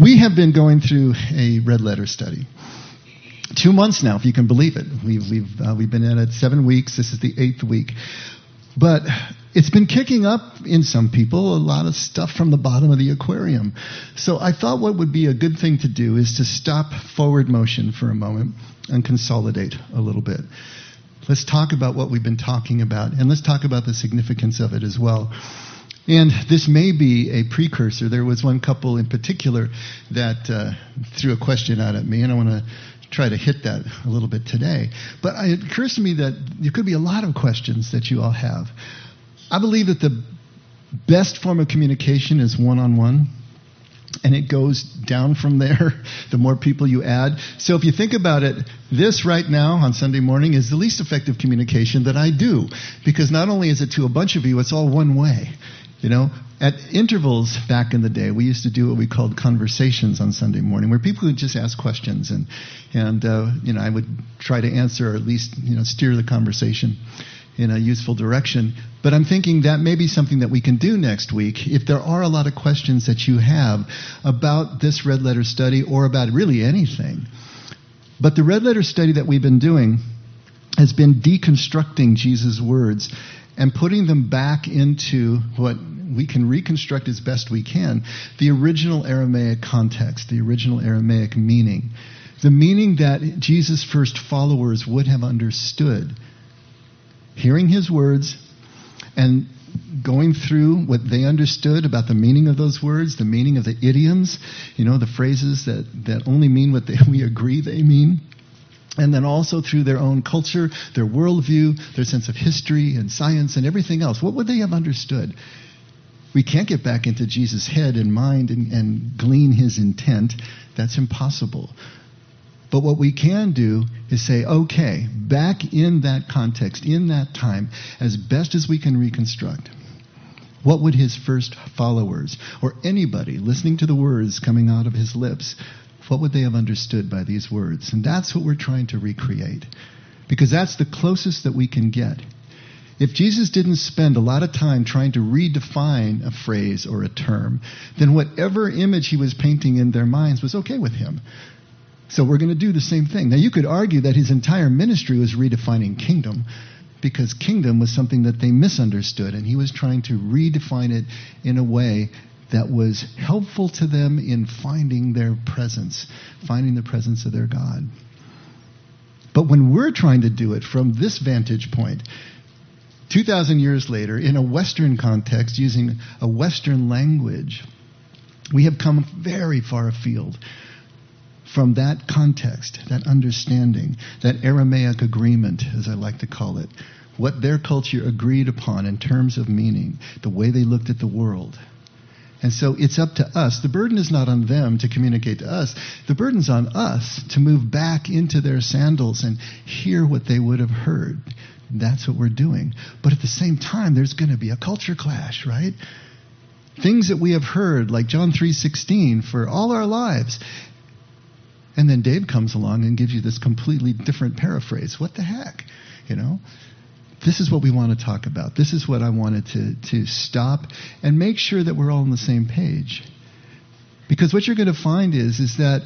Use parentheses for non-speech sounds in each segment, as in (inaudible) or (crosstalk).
We have been going through a red letter study. Two months now, if you can believe it. We've, we've, uh, we've been at it seven weeks. This is the eighth week. But it's been kicking up in some people a lot of stuff from the bottom of the aquarium. So I thought what would be a good thing to do is to stop forward motion for a moment and consolidate a little bit. Let's talk about what we've been talking about, and let's talk about the significance of it as well. And this may be a precursor. There was one couple in particular that uh, threw a question out at me, and I want to try to hit that a little bit today. But it occurs to me that there could be a lot of questions that you all have. I believe that the best form of communication is one on one. And it goes down from there (laughs) the more people you add. So if you think about it, this right now on Sunday morning is the least effective communication that I do. Because not only is it to a bunch of you, it's all one way. You know, at intervals back in the day, we used to do what we called conversations on Sunday morning, where people would just ask questions, and and uh, you know I would try to answer or at least you know steer the conversation in a useful direction. But I'm thinking that may be something that we can do next week if there are a lot of questions that you have about this red letter study or about really anything. But the red letter study that we've been doing has been deconstructing Jesus' words and putting them back into what we can reconstruct as best we can the original Aramaic context, the original Aramaic meaning, the meaning that Jesus' first followers would have understood. Hearing his words and going through what they understood about the meaning of those words, the meaning of the idioms, you know, the phrases that, that only mean what they, (laughs) we agree they mean and then also through their own culture, their worldview, their sense of history and science and everything else. What would they have understood? We can't get back into Jesus' head and mind and, and glean his intent. That's impossible. But what we can do is say, okay, back in that context, in that time, as best as we can reconstruct, what would his first followers, or anybody listening to the words coming out of his lips, what would they have understood by these words? And that's what we're trying to recreate. Because that's the closest that we can get. If Jesus didn't spend a lot of time trying to redefine a phrase or a term, then whatever image he was painting in their minds was okay with him. So we're going to do the same thing. Now, you could argue that his entire ministry was redefining kingdom because kingdom was something that they misunderstood, and he was trying to redefine it in a way that was helpful to them in finding their presence, finding the presence of their God. But when we're trying to do it from this vantage point, 2,000 years later, in a Western context, using a Western language, we have come very far afield from that context, that understanding, that Aramaic agreement, as I like to call it, what their culture agreed upon in terms of meaning, the way they looked at the world. And so it's up to us. The burden is not on them to communicate to us. The burden's on us to move back into their sandals and hear what they would have heard. That's what we're doing. But at the same time, there's going to be a culture clash, right? Things that we have heard, like John 3.16, for all our lives. And then Dave comes along and gives you this completely different paraphrase. What the heck? You know? this is what we want to talk about. This is what I wanted to, to stop and make sure that we're all on the same page. Because what you're going to find is, is that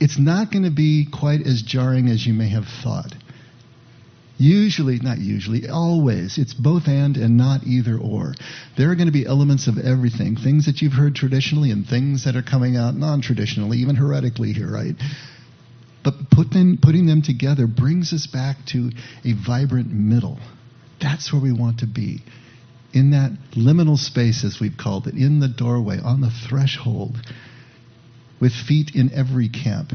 it's not going to be quite as jarring as you may have thought. Usually, not usually, always, it's both and and not either or. There are going to be elements of everything, things that you've heard traditionally and things that are coming out non traditionally, even heretically here, right? But put them, putting them together brings us back to a vibrant middle. That's where we want to be. In that liminal space, as we've called it, in the doorway, on the threshold, with feet in every camp,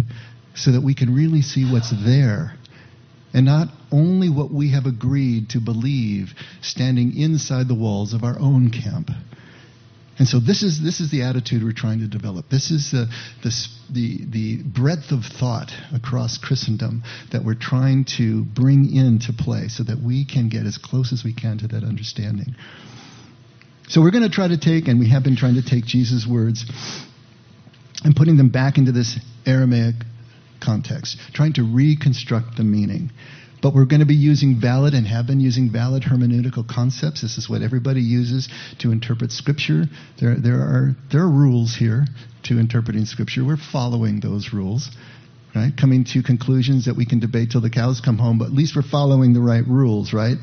so that we can really see what's there and not only what we have agreed to believe standing inside the walls of our own camp. And so this is, this is the attitude we're trying to develop. This is the, the, the, the breadth of thought across Christendom that we're trying to bring into play so that we can get as close as we can to that understanding. So we're going to try to take, and we have been trying to take Jesus' words and putting them back into this Aramaic context, trying to reconstruct the meaning. but we're going to be using valid and have been using valid hermeneutical concepts. This is what everybody uses to interpret Scripture. There, there, are, there are rules here to interpreting Scripture. We're following those rules, right? Coming to conclusions that we can debate till the cows come home, but at least we're following the right rules, right?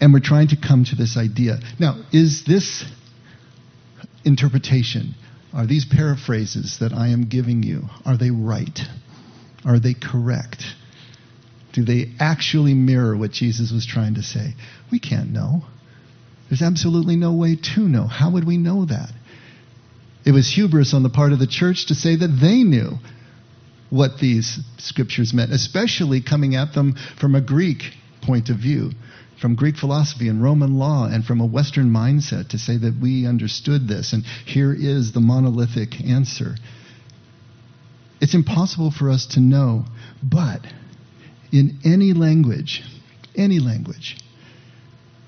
And we're trying to come to this idea. Now, is this interpretation, are these paraphrases that I am giving you, are they right? Are they correct? Do they actually mirror what Jesus was trying to say? We can't know. There's absolutely no way to know. How would we know that? It was hubris on the part of the church to say that they knew what these scriptures meant, especially coming at them from a Greek point of view, from Greek philosophy and Roman law, and from a Western mindset to say that we understood this, and here is the monolithic answer. It's impossible for us to know, but in any language, any language,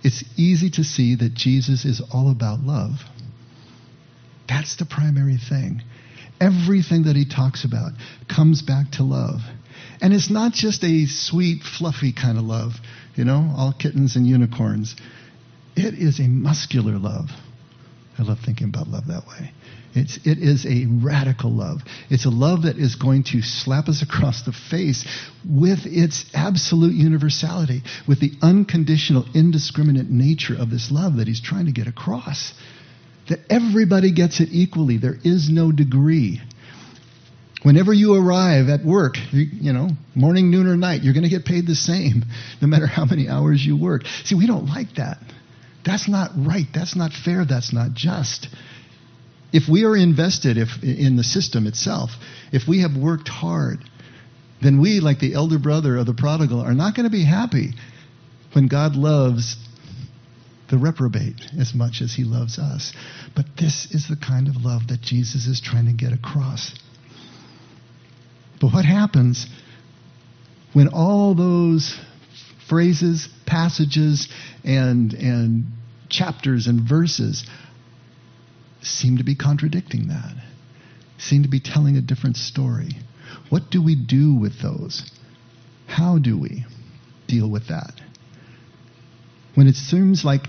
it's easy to see that Jesus is all about love. That's the primary thing. Everything that he talks about comes back to love. And it's not just a sweet, fluffy kind of love, you know, all kittens and unicorns. It is a muscular love. I love thinking about love that way. It's, it is a radical love. It's a love that is going to slap us across the face with its absolute universality, with the unconditional, indiscriminate nature of this love that he's trying to get across. That everybody gets it equally. There is no degree. Whenever you arrive at work, you, you, know, morning, noon, or night, you're going to get paid the same, (laughs) no matter how many hours you work. See, we don't like that. That's not right. That's not fair. That's not just. If we are invested if, in the system itself, if we have worked hard, then we, like the elder brother of the prodigal, are not going to be happy when God loves the reprobate as much as he loves us. But this is the kind of love that Jesus is trying to get across. But what happens when all those phrases, passages, and, and chapters and verses seem to be contradicting that, seem to be telling a different story. What do we do with those? How do we deal with that? When it seems like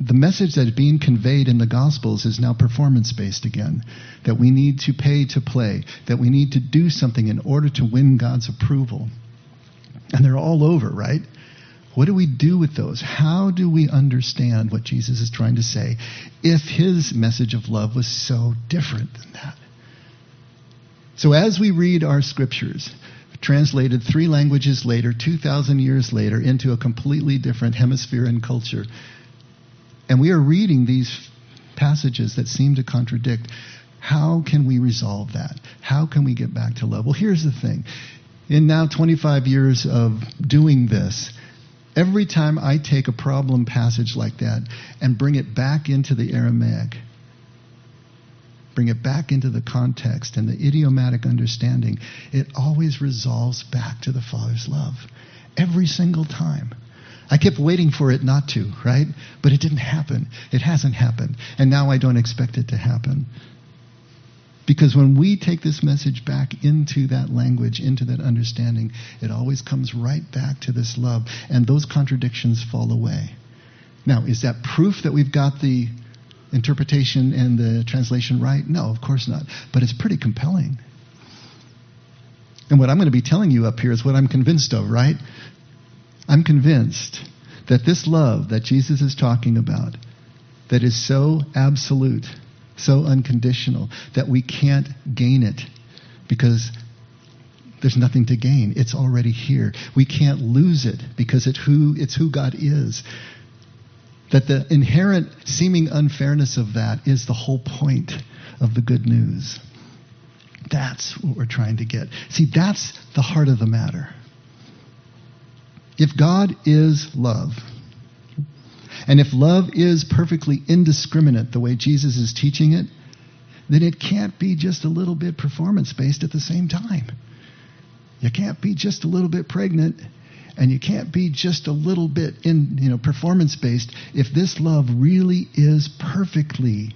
the message that is being conveyed in the Gospels is now performance based again. That we need to pay to play, that we need to do something in order to win God's approval. And they're all over, right? What do we do with those? How do we understand what Jesus is trying to say if his message of love was so different than that? So, as we read our scriptures, translated three languages later, 2,000 years later, into a completely different hemisphere and culture, and we are reading these passages that seem to contradict, how can we resolve that? How can we get back to love? Well, here's the thing. In now 25 years of doing this, Every time I take a problem passage like that and bring it back into the Aramaic, bring it back into the context and the idiomatic understanding, it always resolves back to the Father's love. Every single time. I kept waiting for it not to, right? But it didn't happen. It hasn't happened. And now I don't expect it to happen. Because when we take this message back into that language, into that understanding, it always comes right back to this love, and those contradictions fall away. Now, is that proof that we've got the interpretation and the translation right? No, of course not. But it's pretty compelling. And what I'm going to be telling you up here is what I'm convinced of, right? I'm convinced that this love that Jesus is talking about, that is so absolute, so unconditional that we can't gain it because there's nothing to gain. It's already here. We can't lose it because it's who, it's who God is. That the inherent seeming unfairness of that is the whole point of the good news. That's what we're trying to get. See, that's the heart of the matter. If God is love, and if love is perfectly indiscriminate the way Jesus is teaching it, then it can't be just a little bit performance based at the same time. You can't be just a little bit pregnant and you can't be just a little bit in, you know, performance based if this love really is perfectly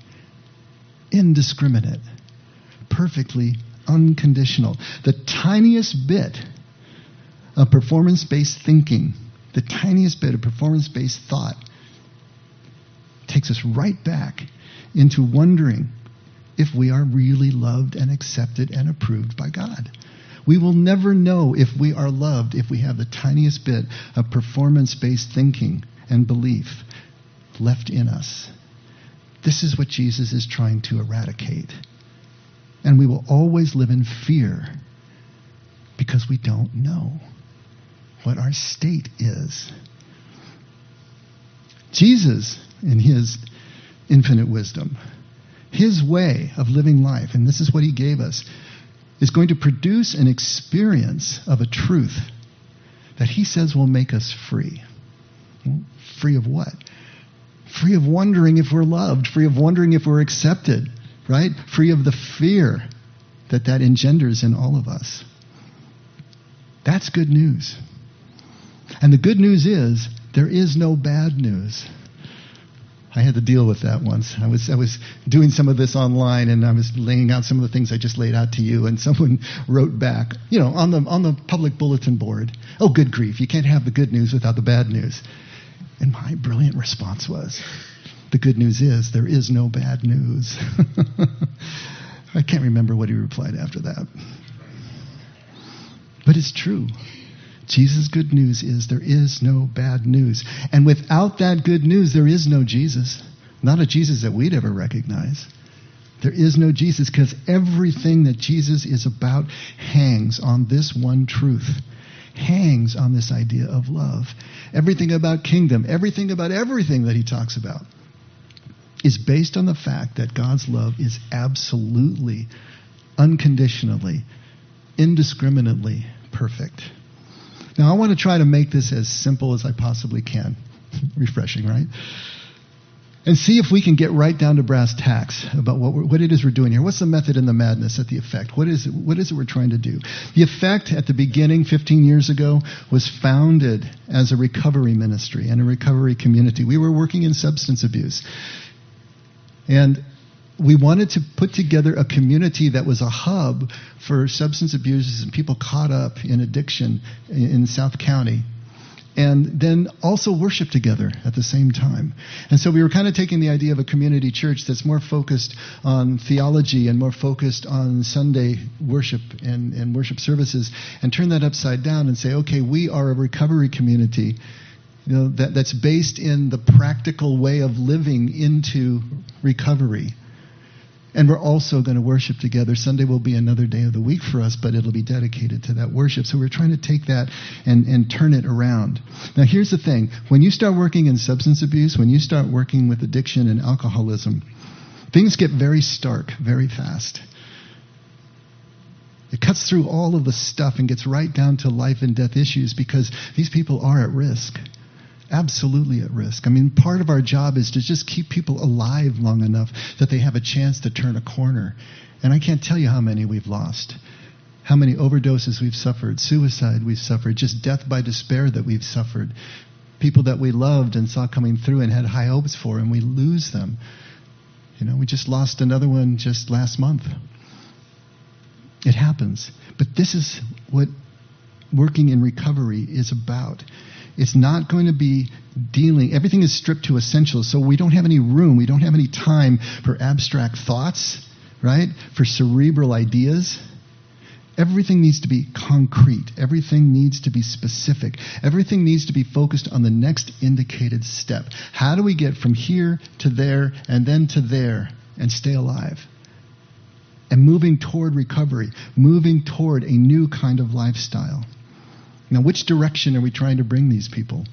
indiscriminate, perfectly unconditional. The tiniest bit of performance based thinking, the tiniest bit of performance based thought, takes us right back into wondering if we are really loved and accepted and approved by God. We will never know if we are loved if we have the tiniest bit of performance based thinking and belief left in us. This is what Jesus is trying to eradicate. And we will always live in fear because we don't know what our state is. Jesus, in his infinite wisdom, his way of living life, and this is what he gave us, is going to produce an experience of a truth that he says will make us free. free of what? Free of wondering if we're loved, free of wondering if we're accepted, right? Free of the fear that that engenders in all of us. That's good news. And the good news is there is no bad news. I had to deal with that once. I was I was doing some of this online, and I was laying out some of the things I just laid out to you, and (laughs) someone wrote back, you know, on the on the public bulletin board, "Oh, good grief! You can't have the good news without the bad news." And my brilliant response was, "The good news is there is no bad news." (laughs) I can't remember what he replied after that, but it's true. Jesus' good news is there is no bad news. And without that good news, there is no Jesus. Not a Jesus that we'd ever recognize. There is no Jesus because everything that Jesus is about hangs on this one truth, hangs on this idea of love. Everything about kingdom, everything about everything that he talks about is based on the fact that God's love is absolutely, unconditionally, indiscriminately perfect. Now, I want to try to make this as simple as I possibly can. (laughs) Refreshing, right? And see if we can get right down to brass tacks about what, what it is we're doing here. What's the method and the madness at the effect? What is, it, what is it we're trying to do? The effect at the beginning, 15 years ago, was founded as a recovery ministry and a recovery community. We were working in substance abuse. And we wanted to put together a community that was a hub for substance abusers and people caught up in addiction in South County. And then also worship together at the same time. And so we were kind of taking the idea of a community church that's more focused on theology and more focused on Sunday worship and, and worship services and turn that upside down and say, okay, we are a recovery community you know, that, that's based in the practical way of living into recovery and we're also going to worship together. Sunday will be another day of the week for us, but it'll be dedicated to that worship. So we're trying to take that and, and turn it around. Now, here's the thing when you start working in substance abuse, when you start working with addiction and alcoholism, things get very stark very fast. It cuts through all of the stuff and gets right down to life and death issues because these people are at risk absolutely at risk. I mean, part of our job is to just keep people alive long enough that they have a chance to turn a corner. And I can't tell you how many we've lost, how many overdoses we've suffered, suicide we've suffered, just death by despair that we've suffered. People that we loved and saw coming through and had high hopes for, and we lose them. You know, we just lost another one just last month. It happens. But this is what working in recovery is about. It's not going to be dealing, everything is stripped to essentials, so we don't have any room, we don't have any time for abstract thoughts, right? For cerebral ideas. Everything needs to be concrete. Everything needs to be specific. Everything needs to be focused on the next indicated step. How do we get from here to there and then to there and stay alive? And moving toward recovery, moving toward a new kind of lifestyle. Now, which direction are we trying to bring these people?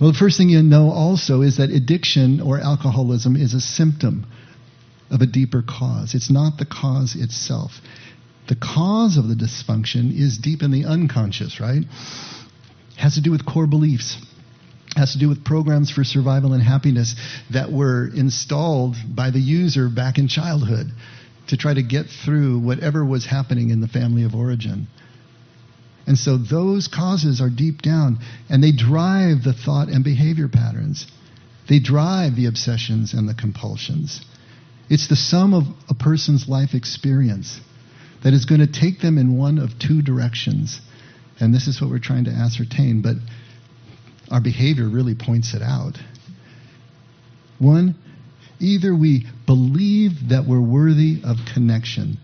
Well, the first thing you know also is that addiction or alcoholism is a symptom of a deeper cause. It's not the cause itself. The cause of the dysfunction is deep in the unconscious, right? Has to do with core beliefs. Has to do with programs for survival and happiness that were installed by the user back in childhood to try to get through whatever was happening in the family of origin. And so those causes are deep down, and they drive the thought and behavior patterns. They drive the obsessions and the compulsions. It's the sum of a person's life experience that is going to take them in one of two directions. And this is what we're trying to ascertain, but our behavior really points it out. One, either we believe that we're worthy of connection,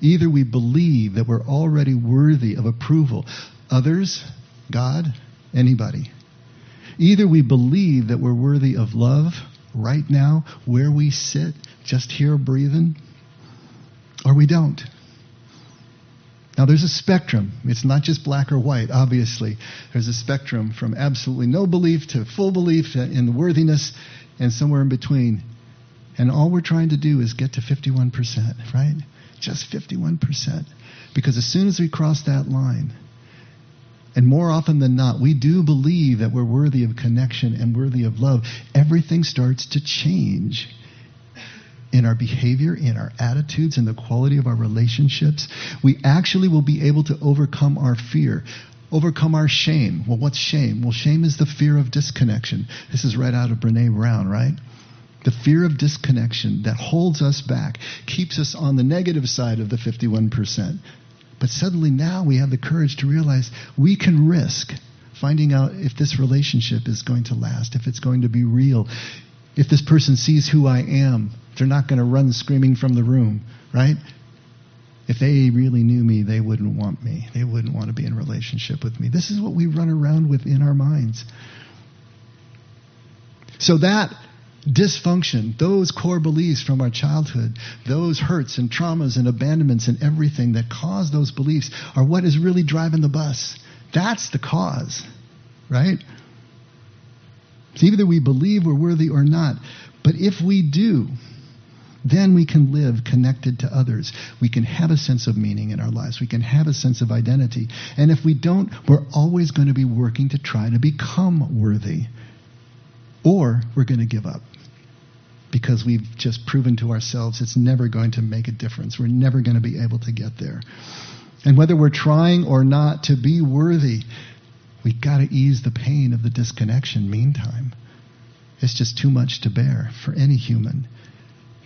either we believe that we're already worthy of approval. Others, God, anybody. Either we believe that we're worthy of love right now, where we sit, just here breathing, or we don't. Now, there's a spectrum. It's not just black or white, obviously. There's a spectrum from absolutely no belief to full belief in the worthiness and somewhere in between. And all we're trying to do is get to 51%, right? Just 51%. Because as soon as we cross that line, and more often than not, we do believe that we're worthy of connection and worthy of love, everything starts to change in our behavior, in our attitudes, in the quality of our relationships, we actually will be able to overcome our fear, overcome our shame. Well, what's shame? Well, shame is the fear of disconnection. This is right out of Brene Brown, right? The fear of disconnection that holds us back, keeps us on the negative side of the 51%. But suddenly now we have the courage to realize we can risk finding out if this relationship is going to last, if it's going to be real, if this person sees who I am, they're not going to run screaming from the room, right? If they really knew me, they wouldn't want me. They wouldn't want to be in a relationship with me. This is what we run around with in our minds. So that dysfunction, those core beliefs from our childhood, those hurts and traumas and abandonments and everything that cause those beliefs are what is really driving the bus. That's the cause, right? So either we believe we're worthy or not. But if we do, then we can live connected to others. We can have a sense of meaning in our lives. We can have a sense of identity. And if we don't, we're always going to be working to try to become worthy. Or we're going to give up because we've just proven to ourselves it's never going to make a difference. We're never going to be able to get there. And whether we're trying or not to be worthy, we've got to ease the pain of the disconnection meantime. It's just too much to bear for any human.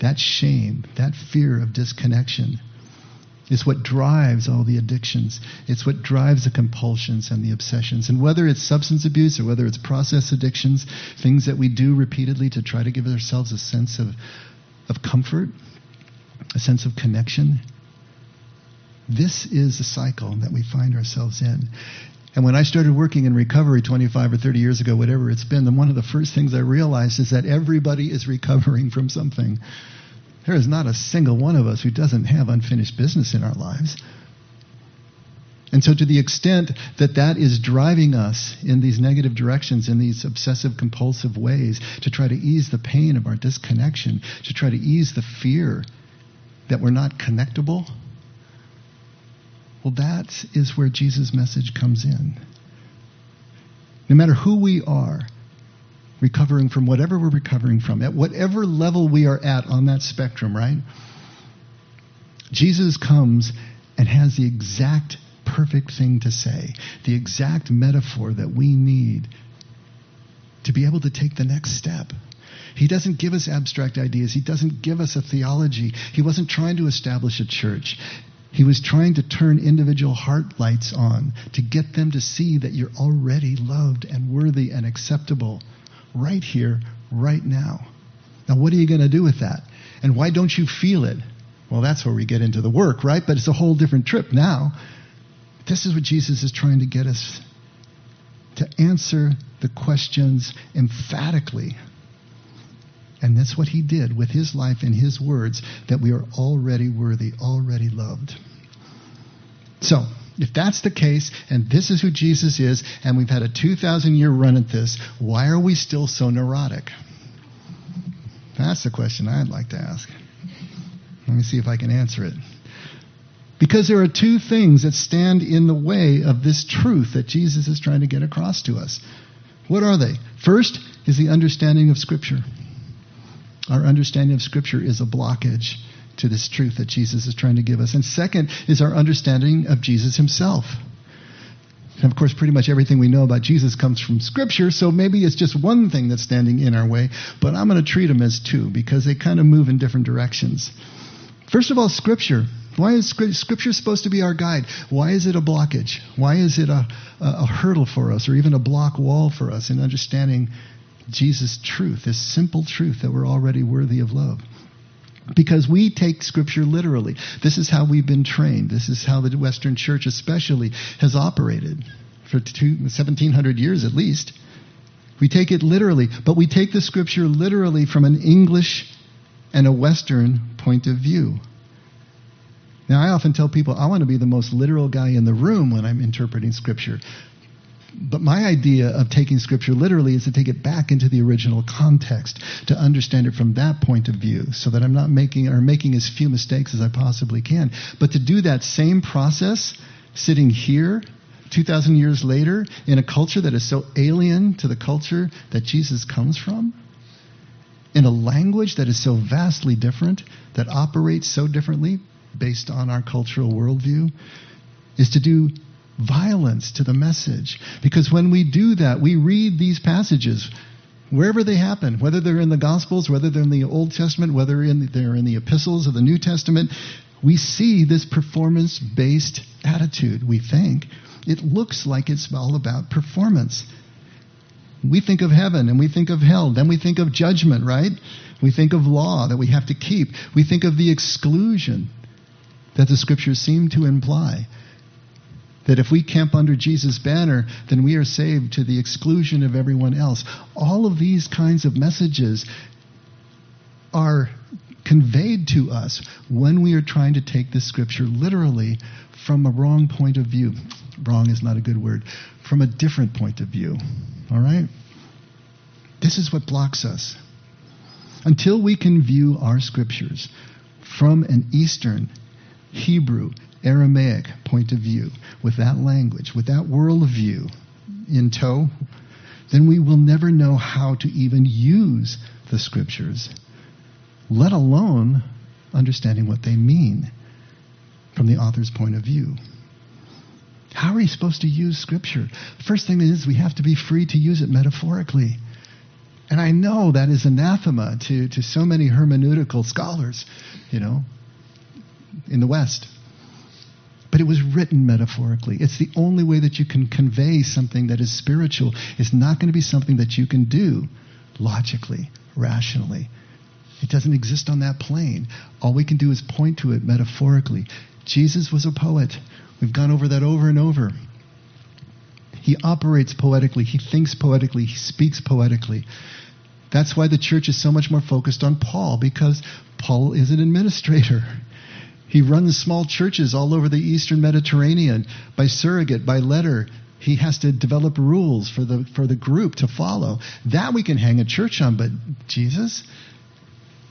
That shame, that fear of disconnection, is what drives all the addictions. It's what drives the compulsions and the obsessions. And whether it's substance abuse or whether it's process addictions, things that we do repeatedly to try to give ourselves a sense of, of comfort, a sense of connection, this is the cycle that we find ourselves in. And when I started working in recovery 25 or 30 years ago, whatever it's been, then one of the first things I realized is that everybody is recovering from something. There is not a single one of us who doesn't have unfinished business in our lives. And so, to the extent that that is driving us in these negative directions, in these obsessive compulsive ways, to try to ease the pain of our disconnection, to try to ease the fear that we're not connectable, well, that is where Jesus' message comes in. No matter who we are, recovering from whatever we're recovering from, at whatever level we are at on that spectrum, right? Jesus comes and has the exact perfect thing to say, the exact metaphor that we need to be able to take the next step. He doesn't give us abstract ideas. He doesn't give us a theology. He wasn't trying to establish a church. He was trying to turn individual heart lights on to get them to see that you're already loved and worthy and acceptable right here, right now. Now, what are you going to do with that? And why don't you feel it? Well, that's where we get into the work, right? But it's a whole different trip now. This is what Jesus is trying to get us to answer the questions emphatically. And that's what he did with his life and his words that we are already worthy, already loved. So, if that's the case, and this is who Jesus is, and we've had a 2,000 year run at this, why are we still so neurotic? That's the question I'd like to ask. Let me see if I can answer it. Because there are two things that stand in the way of this truth that Jesus is trying to get across to us. What are they? First is the understanding of Scripture. Our understanding of Scripture is a blockage to this truth that Jesus is trying to give us. And second is our understanding of Jesus himself. And of course, pretty much everything we know about Jesus comes from Scripture, so maybe it's just one thing that's standing in our way, but I'm going to treat them as two because they kind of move in different directions. First of all, Scripture. Why is Scripture supposed to be our guide? Why is it a blockage? Why is it a, a, a hurdle for us or even a block wall for us in understanding Jesus' truth, this simple truth that we're already worthy of love? Because we take Scripture literally. This is how we've been trained. This is how the Western Church, especially, has operated for two, 1700 years at least. We take it literally, but we take the Scripture literally from an English and a Western point of view. Now, I often tell people I want to be the most literal guy in the room when I'm interpreting Scripture. But my idea of taking Scripture literally is to take it back into the original context, to understand it from that point of view, so that I'm not making or making as few mistakes as I possibly can. But to do that same process, sitting here, 2,000 years later, in a culture that is so alien to the culture that Jesus comes from, in a language that is so vastly different, that operates so differently based on our cultural worldview, is to do violence to the message. Because when we do that, we read these passages wherever they happen, whether they're in the Gospels, whether they're in the Old Testament, whether in, they're in the epistles of the New Testament, we see this performance based attitude, we think. It looks like it's all about performance. We think of heaven and we think of hell. Then we think of judgment, right? We think of law that we have to keep. We think of the exclusion that the scriptures seem to imply. That if we camp under Jesus' banner, then we are saved to the exclusion of everyone else. All of these kinds of messages are conveyed to us when we are trying to take the scripture literally from a wrong point of view. Wrong is not a good word. From a different point of view. All right? This is what blocks us. Until we can view our scriptures from an Eastern, Hebrew, Aramaic point of view, with that language, with that worldview in tow, then we will never know how to even use the scriptures, let alone understanding what they mean from the author's point of view. How are you supposed to use Scripture? First thing is we have to be free to use it metaphorically. And I know that is anathema to, to so many hermeneutical scholars, you know, in the West. But it was written metaphorically. It's the only way that you can convey something that is spiritual. It's not going to be something that you can do logically, rationally. It doesn't exist on that plane. All we can do is point to it metaphorically. Jesus was a poet. We've gone over that over and over. He operates poetically, he thinks poetically, he speaks poetically. That's why the church is so much more focused on Paul, because Paul is an administrator. He runs small churches all over the eastern Mediterranean by surrogate, by letter. He has to develop rules for the, for the group to follow. That we can hang a church on, but Jesus?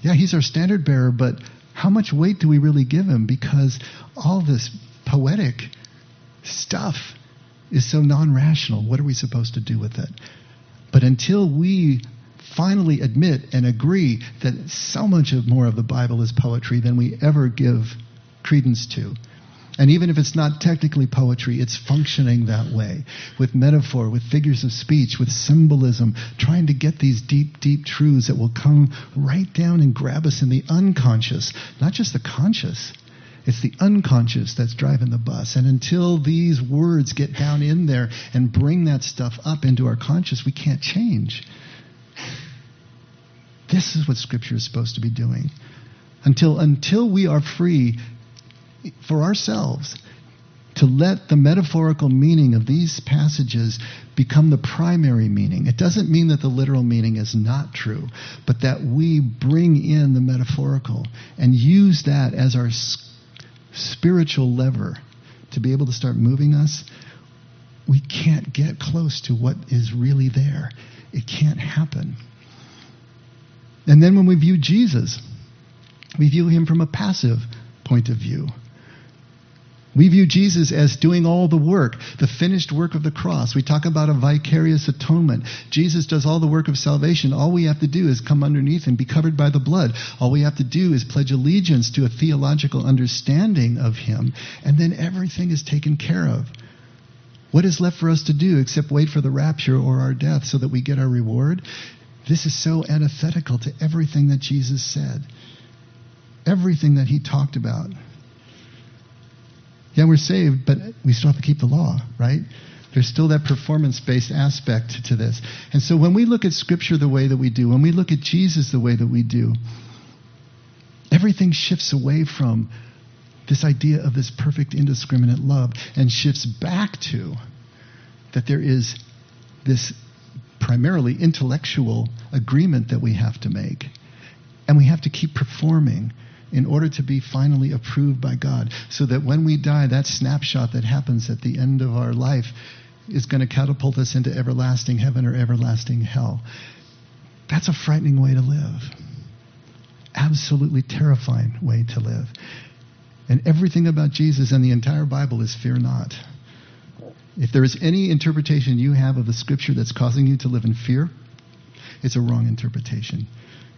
Yeah, he's our standard bearer, but how much weight do we really give him? Because all this poetic stuff is so non rational. What are we supposed to do with it? But until we finally admit and agree that so much of more of the Bible is poetry than we ever give credence to. And even if it's not technically poetry, it's functioning that way with metaphor, with figures of speech, with symbolism, trying to get these deep, deep truths that will come right down and grab us in the unconscious, not just the conscious. It's the unconscious that's driving the bus. And until these words get down in there and bring that stuff up into our conscious, we can't change. This is what Scripture is supposed to be doing. Until, until we are free for ourselves to let the metaphorical meaning of these passages become the primary meaning. It doesn't mean that the literal meaning is not true, but that we bring in the metaphorical and use that as our spiritual lever to be able to start moving us. We can't get close to what is really there. It can't happen. And then when we view Jesus, we view him from a passive point of view. We view Jesus as doing all the work, the finished work of the cross. We talk about a vicarious atonement. Jesus does all the work of salvation. All we have to do is come underneath and be covered by the blood. All we have to do is pledge allegiance to a theological understanding of Him, and then everything is taken care of. What is left for us to do except wait for the rapture or our death so that we get our reward? This is so antithetical to everything that Jesus said, everything that He talked about. Yeah, we're saved, but we still have to keep the law, right? There's still that performance based aspect to this. And so when we look at Scripture the way that we do, when we look at Jesus the way that we do, everything shifts away from this idea of this perfect indiscriminate love and shifts back to that there is this primarily intellectual agreement that we have to make. And we have to keep performing in order to be finally approved by God. So that when we die, that snapshot that happens at the end of our life is going to catapult us into everlasting heaven or everlasting hell. That's a frightening way to live. Absolutely terrifying way to live. And everything about Jesus and the entire Bible is fear not. If there is any interpretation you have of the scripture that's causing you to live in fear, it's a wrong interpretation.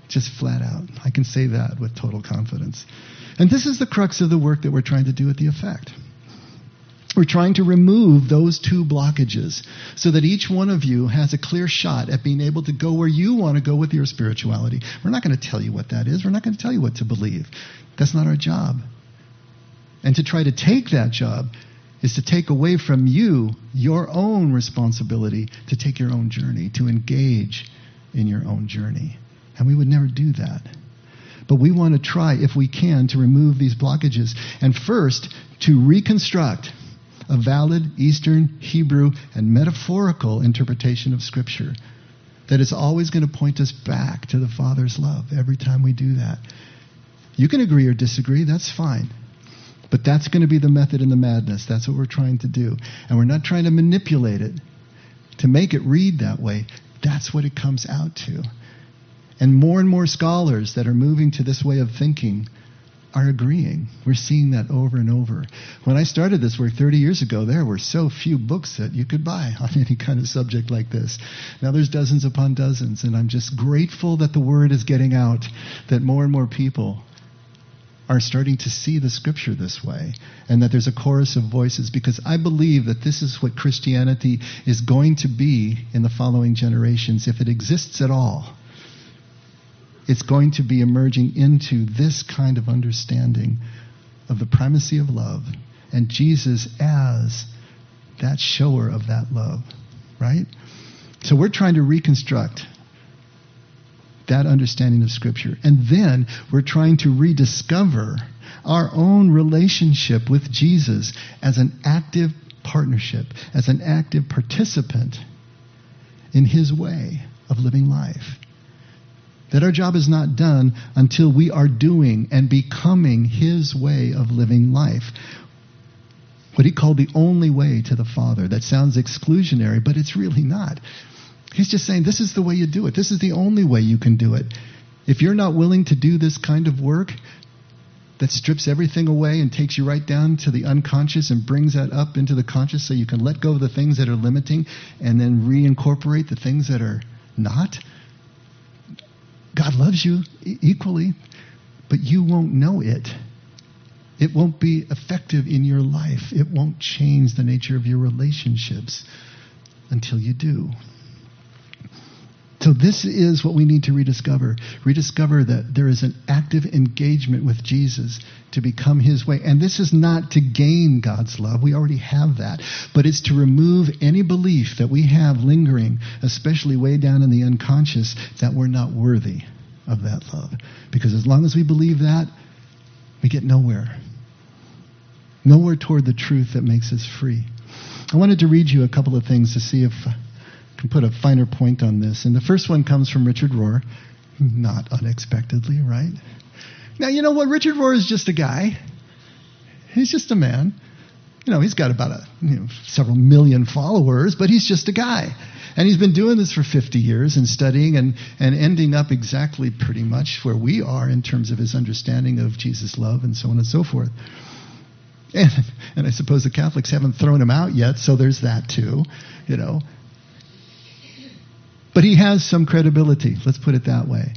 Just flat out. I can say that with total confidence. And this is the crux of the work that we're trying to do at the effect. We're trying to remove those two blockages so that each one of you has a clear shot at being able to go where you want to go with your spirituality. We're not going to tell you what that is. We're not going to tell you what to believe. That's not our job. And to try to take that job is to take away from you your own responsibility to take your own journey, to engage in your own journey. And we would never do that. But we want to try, if we can, to remove these blockages. And first, to reconstruct a valid Eastern, Hebrew, and metaphorical interpretation of Scripture that is always going to point us back to the Father's love every time we do that. You can agree or disagree, that's fine. But that's going to be the method in the madness. That's what we're trying to do. And we're not trying to manipulate it to make it read that way. That's what it comes out to. And more and more scholars that are moving to this way of thinking are agreeing. We're seeing that over and over. When I started this work 30 years ago, there were so few books that you could buy (laughs) on any kind of subject like this. Now there's dozens upon dozens, and I'm just grateful that the word is getting out, that more and more people are starting to see the scripture this way and that there's a chorus of voices because I believe that this is what Christianity is going to be in the following generations if it exists at all it's going to be emerging into this kind of understanding of the primacy of love and Jesus as that shower of that love, right? So we're trying to reconstruct that understanding of Scripture. And then we're trying to rediscover our own relationship with Jesus as an active partnership, as an active participant in His way of living life that our job is not done until we are doing and becoming His way of living life. What he called the only way to the Father. That sounds exclusionary, but it's really not. He's just saying this is the way you do it. This is the only way you can do it. If you're not willing to do this kind of work that strips everything away and takes you right down to the unconscious and brings that up into the conscious so you can let go of the things that are limiting and then reincorporate the things that are not, God loves you equally, but you won't know it. It won't be effective in your life. It won't change the nature of your relationships until you do. So, this is what we need to rediscover. Rediscover that there is an active engagement with Jesus to become his way. And this is not to gain God's love. We already have that. But it's to remove any belief that we have lingering, especially way down in the unconscious, that we're not worthy of that love. Because as long as we believe that, we get nowhere. Nowhere toward the truth that makes us free. I wanted to read you a couple of things to see if can put a finer point on this. And the first one comes from Richard Rohr, not unexpectedly, right? Now, you know what? Richard Rohr is just a guy. He's just a man. You know, he's got about a, you know, several million followers, but he's just a guy. And he's been doing this for 50 years and studying and, and ending up exactly pretty much where we are in terms of his understanding of Jesus' love and so on and so forth. And, and I suppose the Catholics haven't thrown him out yet, so there's that too, you know. But he has some credibility, let's put it that way.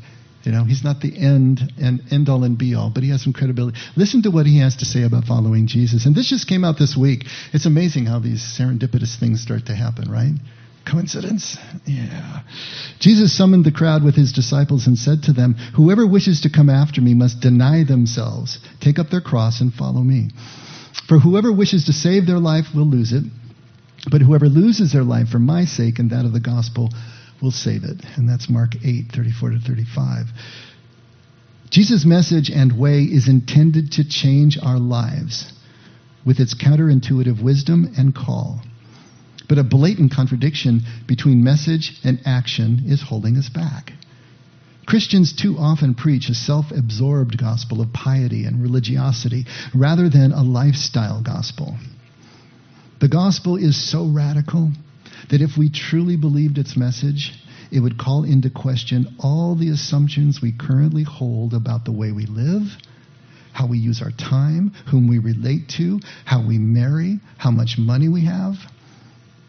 You know, he's not the end and end all and be all, but he has some credibility. Listen to what he has to say about following Jesus. And this just came out this week. It's amazing how these serendipitous things start to happen, right? Coincidence? Yeah. Jesus summoned the crowd with his disciples and said to them, Whoever wishes to come after me must deny themselves, take up their cross, and follow me. For whoever wishes to save their life will lose it, but whoever loses their life for my sake and that of the gospel will save it. And that's Mark 8, 34 to 35. Jesus' message and way is intended to change our lives with its counterintuitive wisdom and call. But a blatant contradiction between message and action is holding us back. Christians too often preach a self absorbed gospel of piety and religiosity rather than a lifestyle gospel. The gospel is so radical that if we truly believed its message, it would call into question all the assumptions we currently hold about the way we live, how we use our time, whom we relate to, how we marry, how much money we have.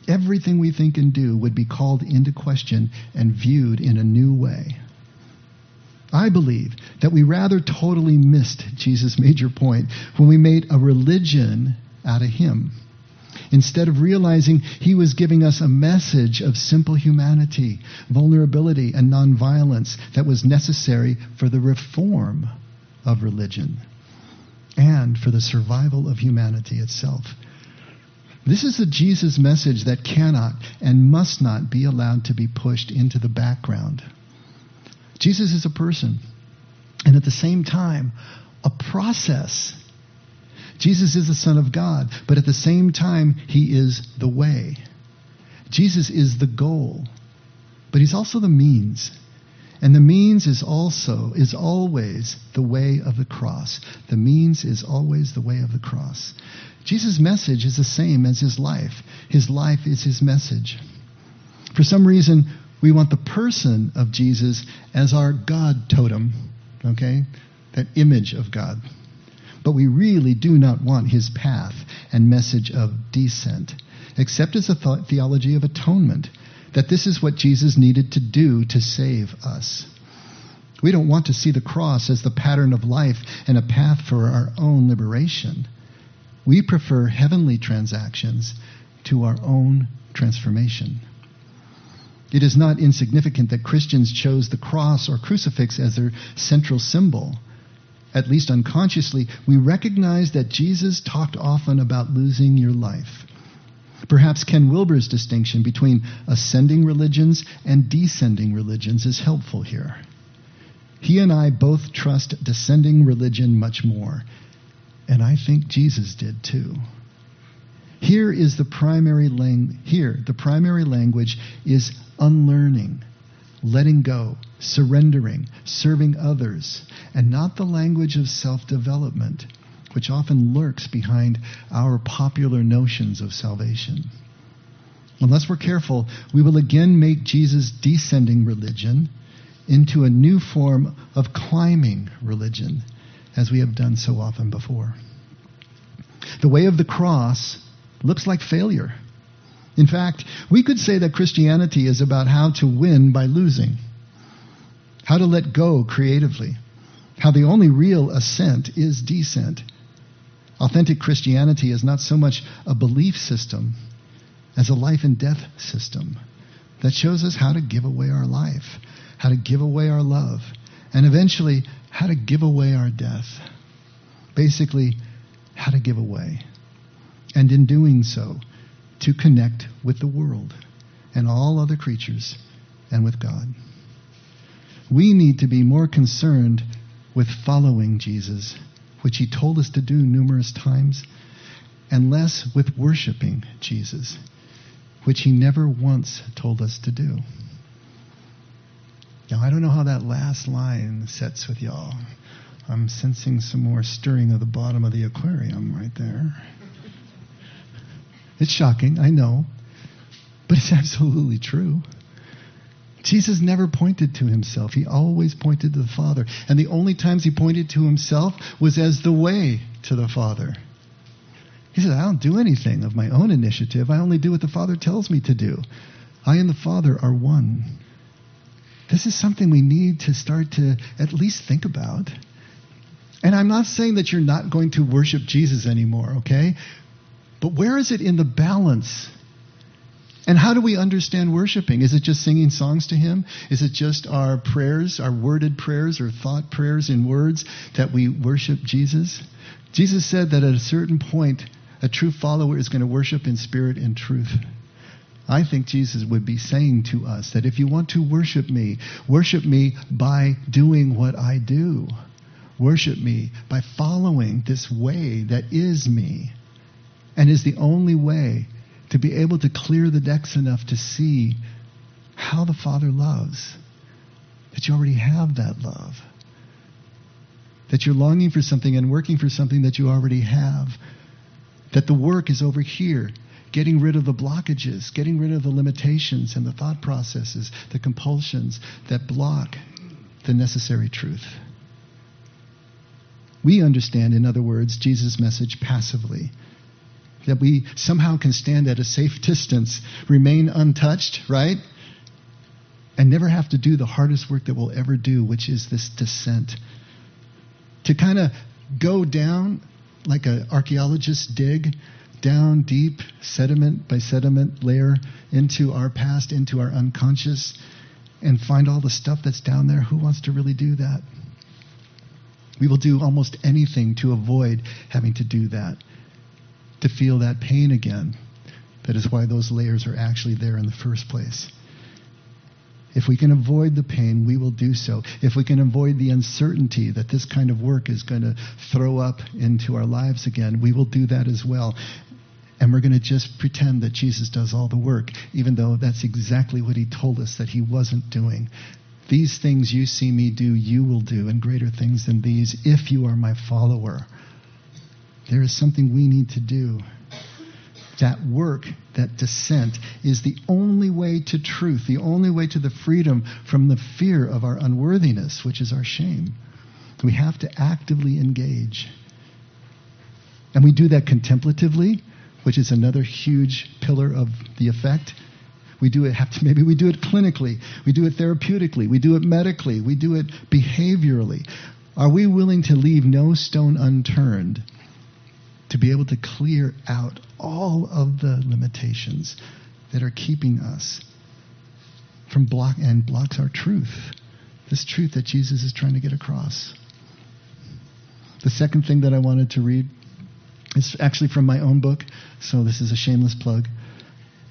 Everything we think and do would be called into question and viewed in a new way. I believe that we rather totally missed Jesus' major point when we made a religion out of him. Instead of realizing he was giving us a message of simple humanity, vulnerability, and nonviolence that was necessary for the reform of religion and for the survival of humanity itself. This is a Jesus message that cannot and must not be allowed to be pushed into the background. Jesus is a person, and at the same time, a process. Jesus is the Son of God, but at the same time, He is the way. Jesus is the goal, but He's also the means. And the means is also, is always the way of the cross. The means is always the way of the cross. Jesus' message is the same as his life. His life is his message. For some reason, we want the person of Jesus as our God totem, okay? That image of God. But we really do not want his path and message of descent, except as a th- theology of atonement, that this is what Jesus needed to do to save us. We don't want to see the cross as the pattern of life and a path for our own liberation. We prefer heavenly transactions to our own transformation. It is not insignificant that Christians chose the cross or crucifix as their central symbol. At least unconsciously, we recognize that Jesus talked often about losing your life. Perhaps Ken Wilber's distinction between ascending religions and descending religions is helpful here. He and I both trust descending religion much more, and I think Jesus did too. Here is the primary lang- here the primary language is unlearning, letting go, surrendering, serving others, and not the language of self-development, which often lurks behind our popular notions of salvation. Unless we're careful, we will again make Jesus' descending religion into a new form of climbing religion, as we have done so often before. The way of the cross looks like failure. In fact, we could say that Christianity is about how to win by losing, how to let go creatively, how the only real ascent is descent. Authentic Christianity is not so much a belief system as a life and death system that shows us how to give away our life, how to give away our love, and eventually how to give away our death. Basically, how to give away and in doing so, to connect with the world and all other creatures and with God. We need to be more concerned with following Jesus, which he told us to do numerous times, and less with worshiping Jesus, which he never once told us to do. Now, I don't know how that last line sets with y'all. I'm sensing some more stirring of the bottom of the aquarium right there. It's shocking, I know, but it's (laughs) absolutely true. Jesus never pointed to himself. He always pointed to the Father. And the only times he pointed to himself was as the way to the Father. He said, I don't do anything of my own initiative. I only do what the Father tells me to do. I and the Father are one. This is something we need to start to at least think about. And I'm not saying that you're not going to worship Jesus anymore, okay? But where is it in the balance And how do we understand worshiping? Is it just singing songs to Him? Is it just our prayers, our worded prayers or thought prayers in words that we worship Jesus? Jesus said that at a certain point, a true follower is going to worship in spirit and truth. I think Jesus would be saying to us that if you want to worship me, worship me by doing what I do. Worship me by following this way that is me and is the only way to be able to clear the decks enough to see how the Father loves. That you already have that love. That you're longing for something and working for something that you already have. That the work is over here getting rid of the blockages, getting rid of the limitations and the thought processes, the compulsions that block the necessary truth. We understand, in other words, Jesus' message passively. That we somehow can stand at a safe (laughs) distance, remain untouched, right? And never have to do the hardest work that we'll ever do, which is this descent. To kind of go down like an archaeologist dig down deep, sediment by sediment layer, into our past, into our unconscious, and find all the stuff that's down there. Who wants to really do that? We will do almost anything to avoid having to do that, to feel that pain again. That is why those layers are actually there in the first place. If we can avoid the pain, we will do so. If we can avoid the uncertainty that this kind of work is going to throw up into our lives again, we will do that as well. And we're going to just pretend that Jesus does all the work, even though that's exactly what he told us that he wasn't doing. These things you see me do, you will do, and greater things than these, if you are my follower. There is something we need to do. That work, that descent, is the only way to truth, the only way to the freedom from the fear of our unworthiness, which is our shame. We have to actively engage. And we do that contemplatively which is another huge pillar of the effect. We do it, to, maybe we do it clinically, we do it therapeutically, we do it medically, we do it behaviorally. Are we willing to leave no stone unturned to be able to clear out all of the limitations that are keeping us from block and blocks our truth? This truth that Jesus is trying to get across. The second thing that I wanted to read is actually from my own book, so this is a shameless plug.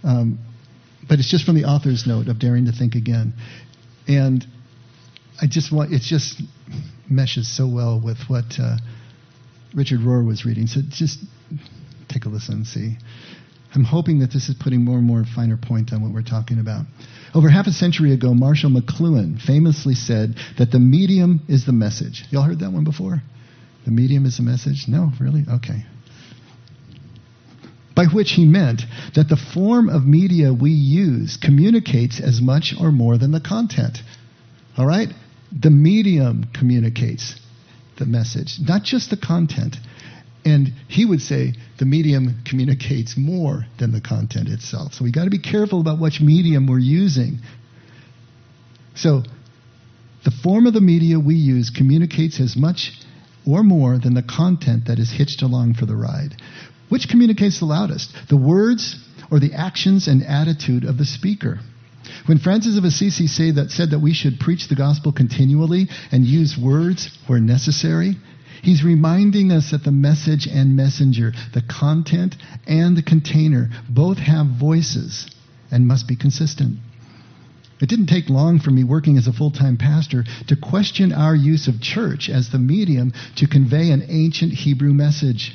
Um, but it's just from the author's note of Daring to Think Again. And I just want, it just meshes so well with what uh, Richard Rohr was reading. So just take a listen and see. I'm hoping that this is putting more and more finer point on what we're talking about. Over half a century ago, Marshall McLuhan famously said that the medium is the message. Y'all heard that one before? The medium is the message? No, really? Okay by which he meant that the form of media we use communicates as much or more than the content. All right? The medium communicates the message, not just the content. And he would say the medium communicates more than the content itself. So we got to be careful about which medium we're using. So the form of the media we use communicates as much or more than the content that is hitched along for the ride. Which communicates the loudest, the words or the actions and attitude of the speaker? When Francis of Assisi say that, said that we should preach the gospel continually and use words where necessary, he's reminding us that the message and messenger, the content and the container, both have voices and must be consistent. It didn't take long for me working as a full time pastor to question our use of church as the medium to convey an ancient Hebrew message.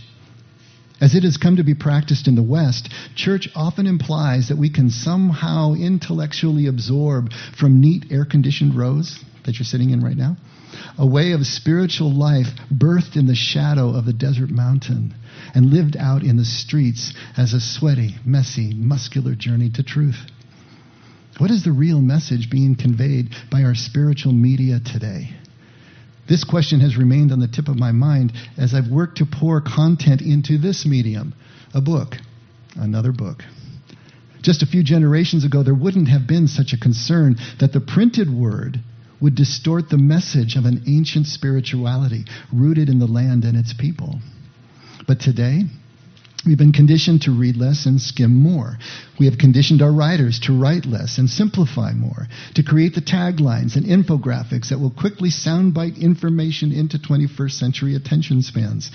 As it has come to be practiced in the West, church often implies that we can somehow intellectually absorb from neat air conditioned rows that you're sitting in right now a way of spiritual life birthed in the shadow of the desert mountain and lived out in the streets as a sweaty, messy, muscular journey to truth. What is the real message being conveyed by our spiritual media today? This question has remained on the tip of my mind as I've worked to pour content into this medium a book, another book. Just a few generations ago, there wouldn't have been such a concern that the printed word would distort the message of an ancient spirituality rooted in the land and its people. But today, We've been conditioned to read less and skim more. We have conditioned our writers to write less and simplify more, to create the taglines and infographics that will quickly soundbite information into 21st century attention spans.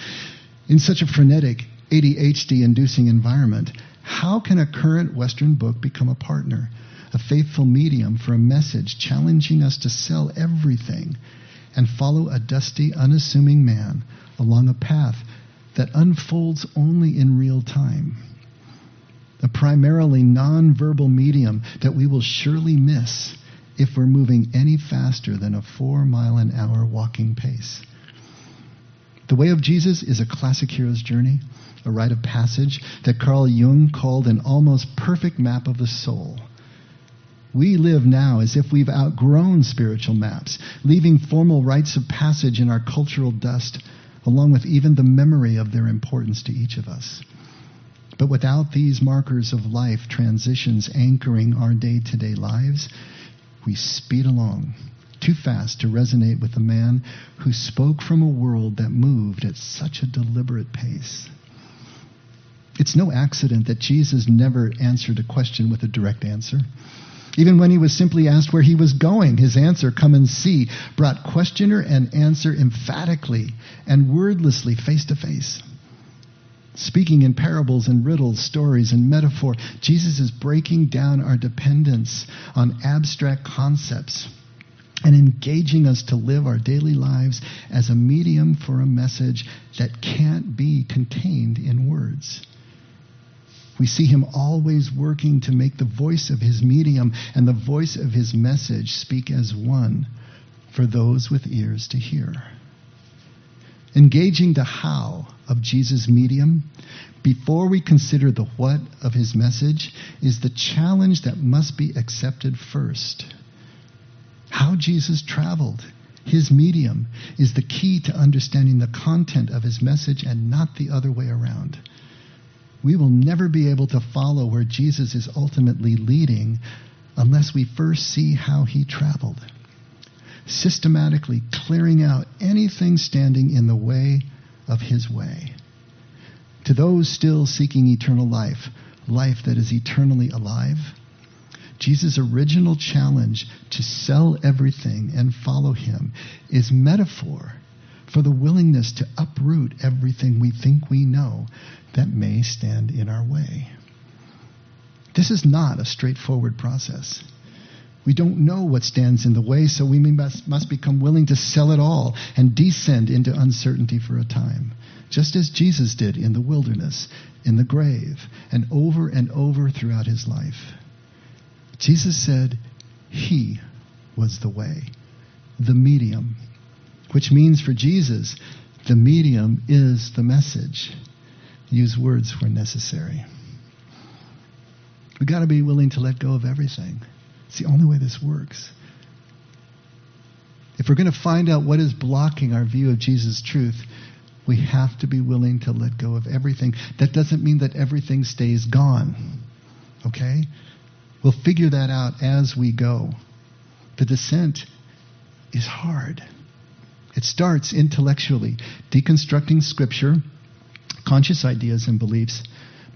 In such a frenetic, ADHD inducing environment, how can a current Western book become a partner, a faithful medium for a message challenging us to sell everything and follow a dusty, unassuming man along a path that unfolds only in real time. A primarily nonverbal medium that we will surely miss if we're moving any faster than a four mile an hour walking pace. The Way of Jesus is a classic hero's journey, a rite of passage that Carl Jung called an almost perfect map of the soul. We live now as if we've outgrown spiritual maps, leaving formal rites of passage in our cultural dust along with even the memory of their importance to each of us. But without these markers of life transitions anchoring our day to day lives, we speed along too fast to resonate with the man who spoke from a world that moved at such a deliberate pace. It's no accident that Jesus never answered a question with a direct answer. Even when he was simply asked where he was going, his answer, come and see, brought questioner and answer emphatically and wordlessly face to face. Speaking in parables and riddles, stories and metaphor, Jesus is breaking down our dependence on abstract concepts and engaging us to live our daily lives as a medium for a message that can't be contained in words. We see him always working to make the voice of his medium and the voice of his message speak as one for those with ears to hear. Engaging the how of Jesus' medium before we consider the what of his message is the challenge that must be accepted first. How Jesus traveled, his medium, is the key to understanding the content of his message and not the other way around we will never be able to follow where Jesus is ultimately leading unless we first see how he traveled. Systematically clearing out anything standing in the way of his way. To those still seeking eternal life, life that is eternally alive, Jesus' original challenge to sell everything and follow him is metaphor for the willingness to uproot everything we think we know that may stand in our way. This is not a straightforward process. We don't know what stands in the way, so we must, must become willing to sell it all and descend into uncertainty for a time, just as Jesus did in the wilderness, in the grave, and over and over throughout his life. Jesus said he was the way, the medium, which means for Jesus, the medium is the message. Use words where necessary. We've got to be willing to let go of everything. It's the only way this works. If we're going to find out what is blocking our view of Jesus' truth, we have to be willing to let go of everything. That doesn't mean that everything stays gone. Okay? We'll figure that out as we go. The descent is hard. It starts intellectually, deconstructing Scripture, conscious ideas and beliefs,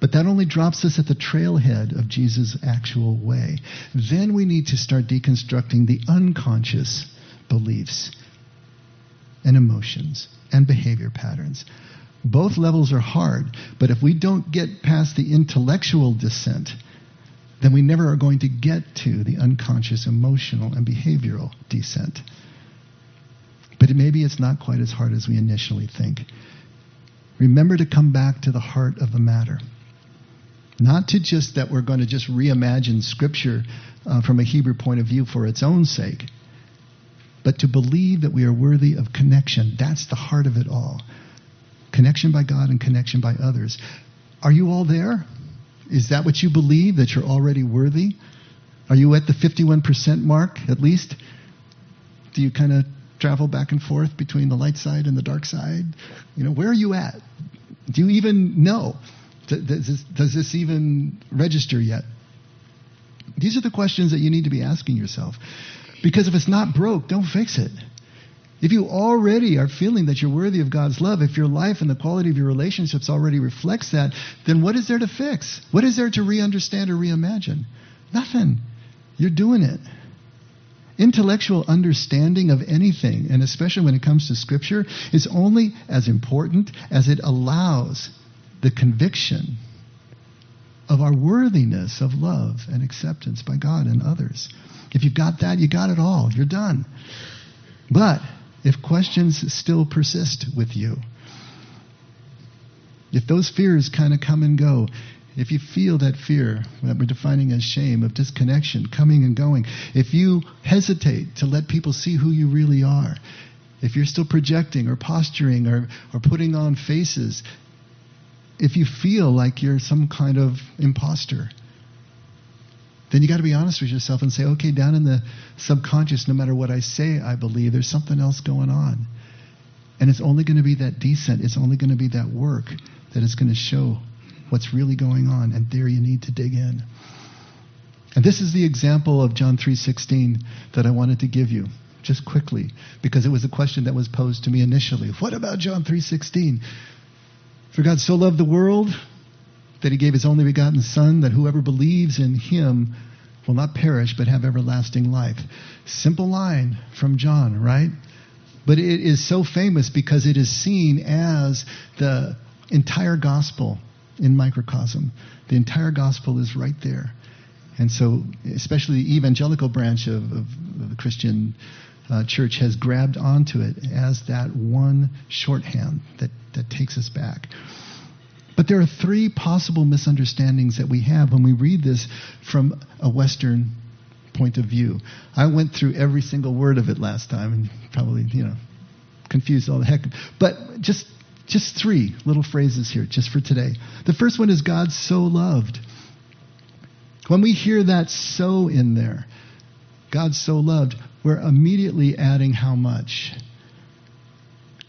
but that only drops us at the trailhead of Jesus' actual way. Then we need to start deconstructing the unconscious beliefs and emotions and behavior patterns. Both levels are hard, but if we don't get past the intellectual descent, then we never are going to get to the unconscious emotional and behavioral descent. But maybe it's not quite as hard as we initially think. Remember to come back to the heart of the matter. Not to just that we're going to just reimagine Scripture uh, from a Hebrew point of view for its own sake, but to believe that we are worthy of connection. That's the heart of it all. Connection by God and connection by others. Are you all there? Is that what you believe, that you're already worthy? Are you at the 51% mark at least? Do you kind of travel back and forth between the light side and the dark side? You know, where are you at? Do you even know? Does this, even register yet? These are the questions that you need to be asking yourself. Because if it's not broke, don't fix it. If you already are feeling that you're worthy of God's love, if your life and the quality of your relationships already reflects that, then what is there to fix? What is there to re understand or reimagine? Nothing. You're doing it. Intellectual understanding of anything, and especially when it comes to Scripture, is only as important as it allows the conviction of our worthiness of love and acceptance by God and others. If you've got that, you got it all. You're done. But if questions still persist with you, if those fears kind of come and go, if you feel that fear that we're defining as shame of disconnection coming and going, if you hesitate to let people see who you really are, if you're still projecting or posturing or, or putting on faces, if you feel like you're some kind of imposter, then you got to be honest with yourself and say, okay, down in the subconscious, no matter what I say, I believe, there's something else going on. And it's only going to be that descent, it's only going to be that work that is going to show what's really going on. And there you need to dig in. And this is the example of John 3:16 that I wanted to give you just quickly because it was a question that was posed to me initially. What about John 3:16? For God so loved the world that he gave his only begotten Son, that whoever believes in him will not perish but have everlasting life. Simple line from John, right? But it is so famous because it is seen as the entire gospel in microcosm. The entire gospel is right there. And so, especially the evangelical branch of, of, of the Christian uh, church has grabbed onto it as that one shorthand that, that takes us back. But there are three possible misunderstandings that we have when we read this from a Western point of view. I went through every single word of it last time and probably, you know, confused all the heck. But just just three little phrases here, just for today. The first one is God so loved. When we hear that so in there, God so loved, we're immediately adding how much.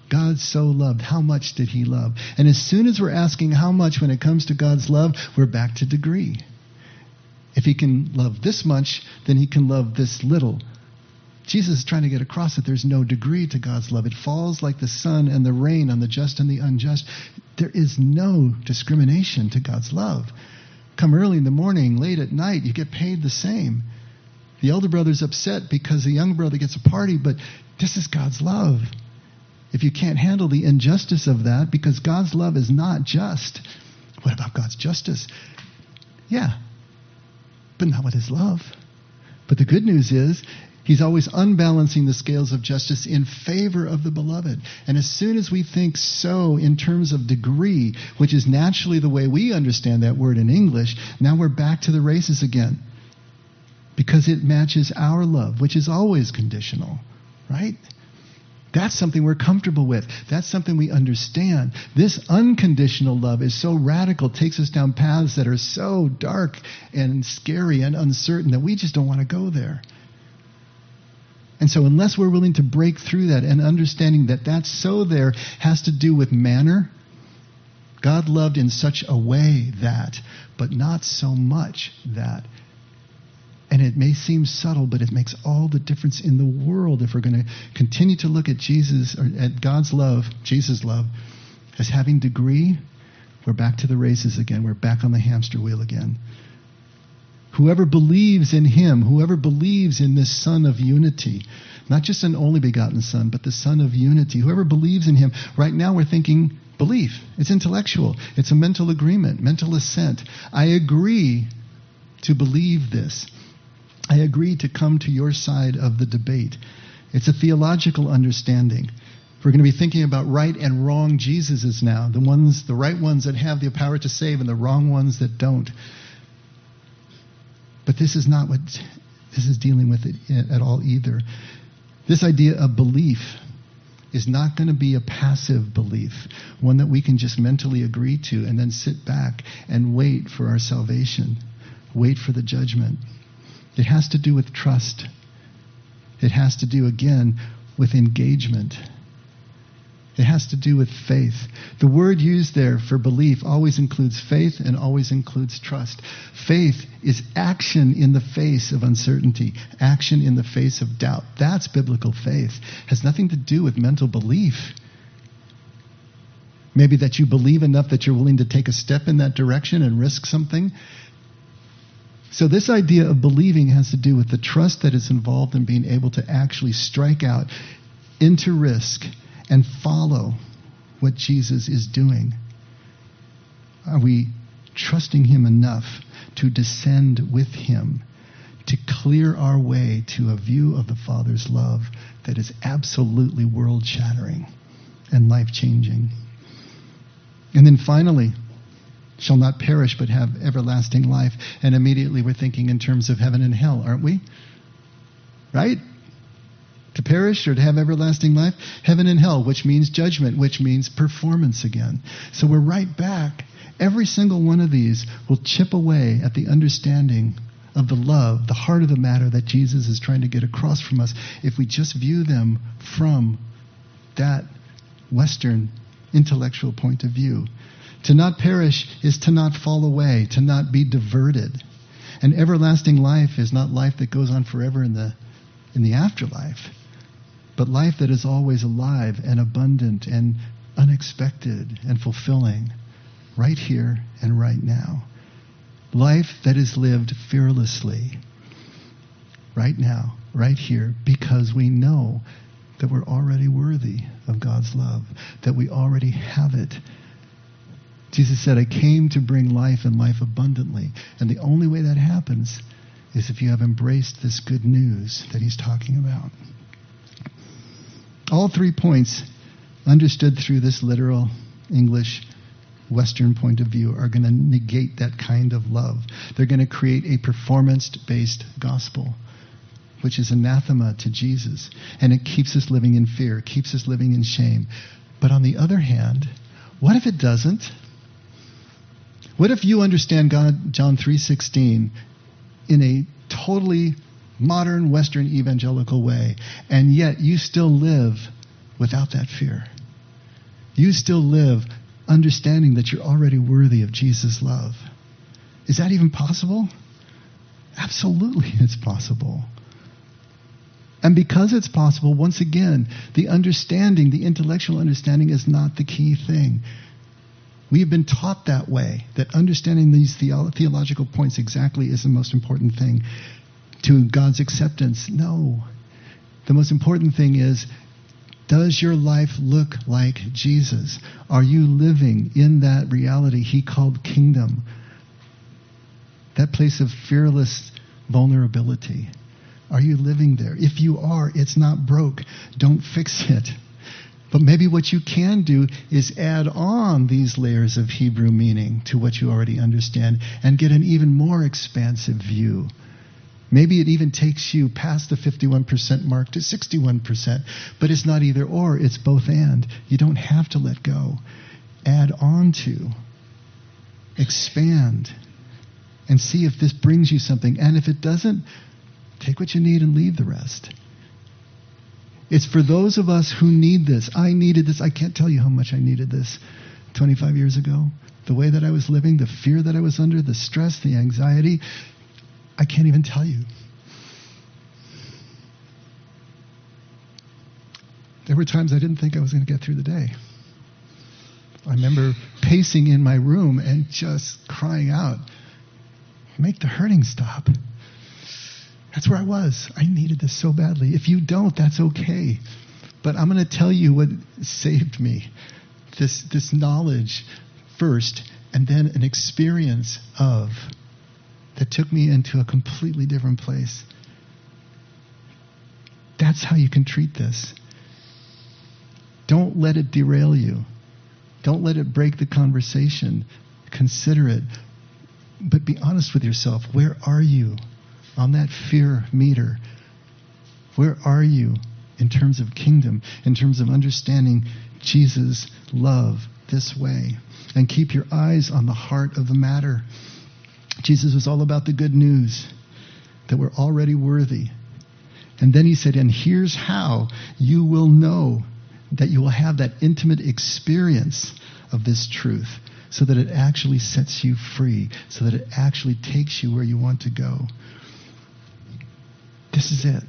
God so loved. How much did he love? And as soon as we're asking how much when it comes to God's love, we're back to degree. If he can love this much, then he can love this little. Jesus is trying to get across that there's no degree to God's love. It falls like the sun and the rain on the just and the unjust. There is no discrimination to God's love. Come early in the morning, late at night, you get paid the same. The elder brother's upset because the younger brother gets a party, but this is God's love if you can't handle the injustice of that, because God's love is not just. What about God's justice? Yeah, but not with his love. But the good news is, He's always unbalancing the scales of justice in favor of the beloved. And as soon as we think so in terms of degree, which is naturally the way we understand that word in English, now we're back to the races again. Because it matches our love, which is always conditional, right? That's something we're comfortable with. That's something we understand. This unconditional love is so radical, takes us down paths that are so dark and scary and uncertain that we just don't want to go there. And so, unless we're willing to break through that and understanding that that so there has to do with manner, God loved in such a way that, but not so much that and it may seem subtle, but it makes all the difference in the world if we're going to continue to look at Jesus or at God's love, Jesus' love, as having degree. We're back to the races again. We're back on the hamster wheel again. Whoever believes in him, whoever believes in this Son of unity, not just an only begotten Son, but the Son of unity, whoever believes in him, right now we're thinking belief. It's intellectual, it's a mental agreement, mental assent. I agree to believe this. I agree to come to your side of the debate. It's a theological understanding. We're going to be thinking about right and wrong Jesuses now, the ones, the right ones that have the power to save and the wrong ones that don't. But this is not what this is dealing with it at all either. This idea of belief is not going to be a passive belief, one that we can just mentally agree to and then sit back and wait for our salvation, wait for the judgment. It has to do with trust. It has to do, again, with engagement. It has to do with faith. The word used there for belief always includes faith and always includes trust. Faith is action in the face of uncertainty, action in the face of doubt. That's biblical faith. It has nothing to do with mental belief. Maybe that you believe enough that you're willing to take a step in that direction and risk something. So, this idea of believing has to do with the trust that is involved in being able to actually strike out into risk and follow what Jesus is doing. Are we trusting Him enough to descend with Him, to clear our way to a view of the Father's love that is absolutely world shattering and life changing? And then finally, shall not perish but have everlasting life. And immediately we're thinking in terms of heaven and hell, aren't we? Right? To perish or to have everlasting life? Heaven and hell, which means judgment, which means performance again. So we're right back. Every single one of these will chip away at the understanding of the love, the heart of the matter that Jesus is trying to get across from us if we just view them from that Western intellectual point of view. To not perish is to not fall away, to not be diverted. And everlasting life is not life that goes on forever in the, in the afterlife, but life that is always alive and abundant and unexpected and fulfilling right here and right now. Life that is lived fearlessly right now, right here, because we know that we're already worthy of God's love, that we already have it. Jesus said, I came to bring life and life abundantly. And the only way that happens is if you have embraced this good news that he's talking about. All three points, understood through this literal English Western point of view, are going to negate that kind of love. They're going to create a performance based gospel which is anathema to Jesus. And it keeps us living in fear, it keeps us living in shame. But on the other hand, what if it doesn't? What if you understand God, John 3:16 in a totally modern western evangelical way and yet you still live without that fear? You still live understanding that you're already worthy of Jesus' love. Is that even possible? Absolutely, (laughs) it's possible. And because it's possible, once again, the understanding, the intellectual understanding is not the key thing. We have been taught that way, that understanding these theo- theological points exactly is the most important thing to God's acceptance. No. The most important thing is does your life look like Jesus? Are you living in that reality he called kingdom? That place of fearless vulnerability. Are you living there? If you are, it's not broke. Don't fix it. But maybe what you can do is add on these layers of Hebrew meaning to what you already understand and get an even more expansive view. Maybe it even takes you past the 51% mark to 61%, but it's not either or, it's both and. You don't have to let go. Add on to, expand, and see if this brings you something. And if it doesn't, Take what you need and leave the rest. It's for those of us who need this. I needed this. I can't tell you how much I needed this 25 years ago. The way that I was living, the fear that I was under, the stress, the anxiety. I can't even tell you. There were times I didn't think I was going to get through the day. I remember pacing in my room and just crying out, Make the hurting stop. That's where I was. I needed this so badly. If you don't, that's okay. But I'm going to tell you what saved me. This, this knowledge first, and then an experience of that took me into a completely different place. That's how you can treat this. Don't let it derail you. Don't let it break the conversation. Consider it. But be honest with yourself. Where are you? on that fear meter. Where are you in terms of kingdom, in terms of understanding Jesus' love this way? And keep your eyes on the heart of the matter. Jesus was all about the good news that we're already worthy. And then he said, And here's how you will know that you will have that intimate experience of this truth so that it actually sets you free, so that it actually takes you where you want to go. This is it.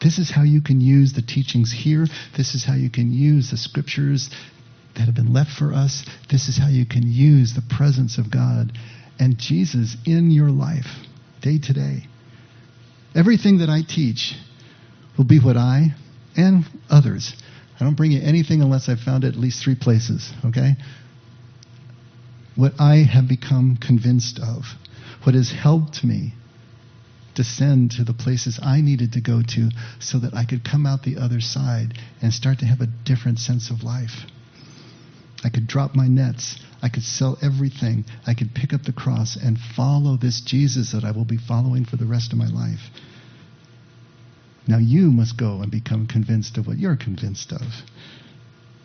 This is how you can use the teachings here. This is how you can use the scriptures that have been left for us. This is how you can use the presence of God and Jesus in your life, day to day. Everything that I teach will be what I and others. I don't bring you anything unless I've found it at least three places, okay? What I have become convinced of, what has helped me descend to the places I needed to go to so that I could come out the other side and start to have a different sense of life. I could drop my nets. I could sell everything. I could pick up the cross and follow this Jesus that I will be following for the rest of my life. Now you must go and become convinced of what you're convinced of.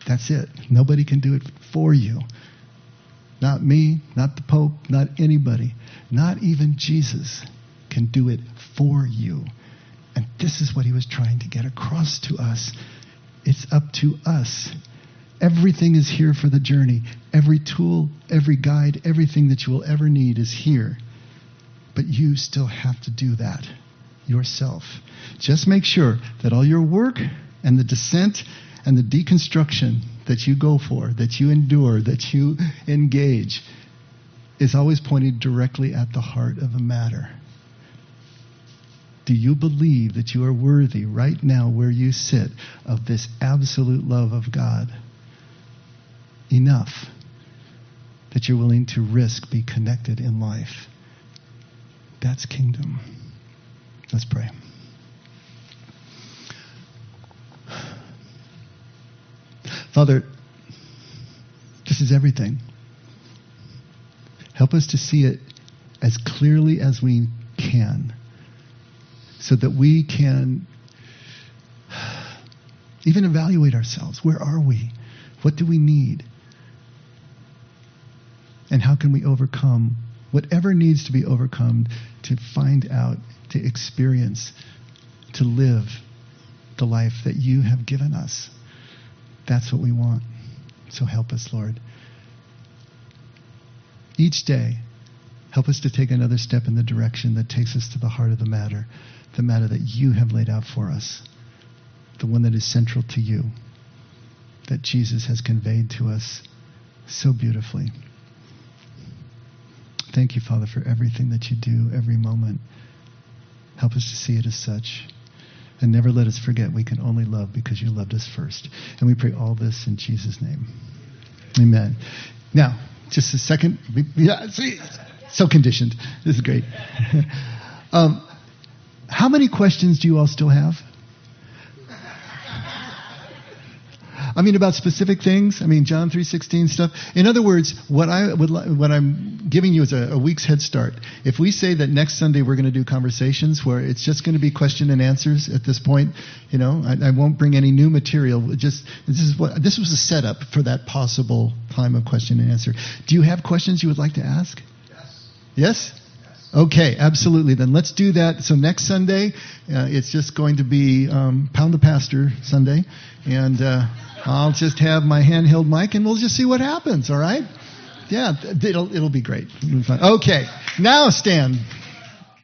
That's it. Nobody can do it for you. Not me, not the Pope, not anybody. Not even Jesus can do it for you. And this is what he was trying to get across to us. It's up to us. Everything is here for the journey. Every tool, every guide, everything that you will ever need is here. But you still have to do that yourself. Just make sure that all your work and the descent and the deconstruction that you go for, that you endure, that you engage, is always pointed directly at the heart of the matter. Do you believe that you are worthy right now where you sit of this absolute love of God? Enough that you're willing to risk be connected in life. That's kingdom. Let's pray. Father, this is everything. Help us to see it as clearly as we can so that we can even evaluate ourselves. Where are we? What do we need? And how can we overcome whatever needs to be overcome to find out to experience, to live the life that you have given us. That's what we want. So help us, Lord. Each day, help us to take another step in the direction that takes us to the heart of the matter, the matter that you have laid out for us, the one that is central to you, that Jesus has conveyed to us so beautifully. Thank you, Father, for everything that you do every moment. Help us to see it as such. And never let us forget we can only love because you loved us first. And we pray all this in Jesus' name. Amen. Now, just a second. Yeah, see, so conditioned. This is great. (laughs) um, how many questions do you all still have? I mean, about specific things. I mean, John three sixteen stuff. In other words, what I would what I'm giving you is a, a week's head start. If we say that next Sunday we're going to do conversations where it's just going to be question and answers at this point, you know, I, I won't bring any new material. Just this is what this was a setup for that possible time of question and answer. Do you have questions you would like to ask? Yes. Yes. Okay, absolutely. Then let's do that. So next Sunday, uh, it's just going to be um, Pound the Pastor Sunday, and uh, I'll just have my handheld mic, and we'll just see what happens. All right? Yeah, it'll it'll be great. It'll be okay, now stand.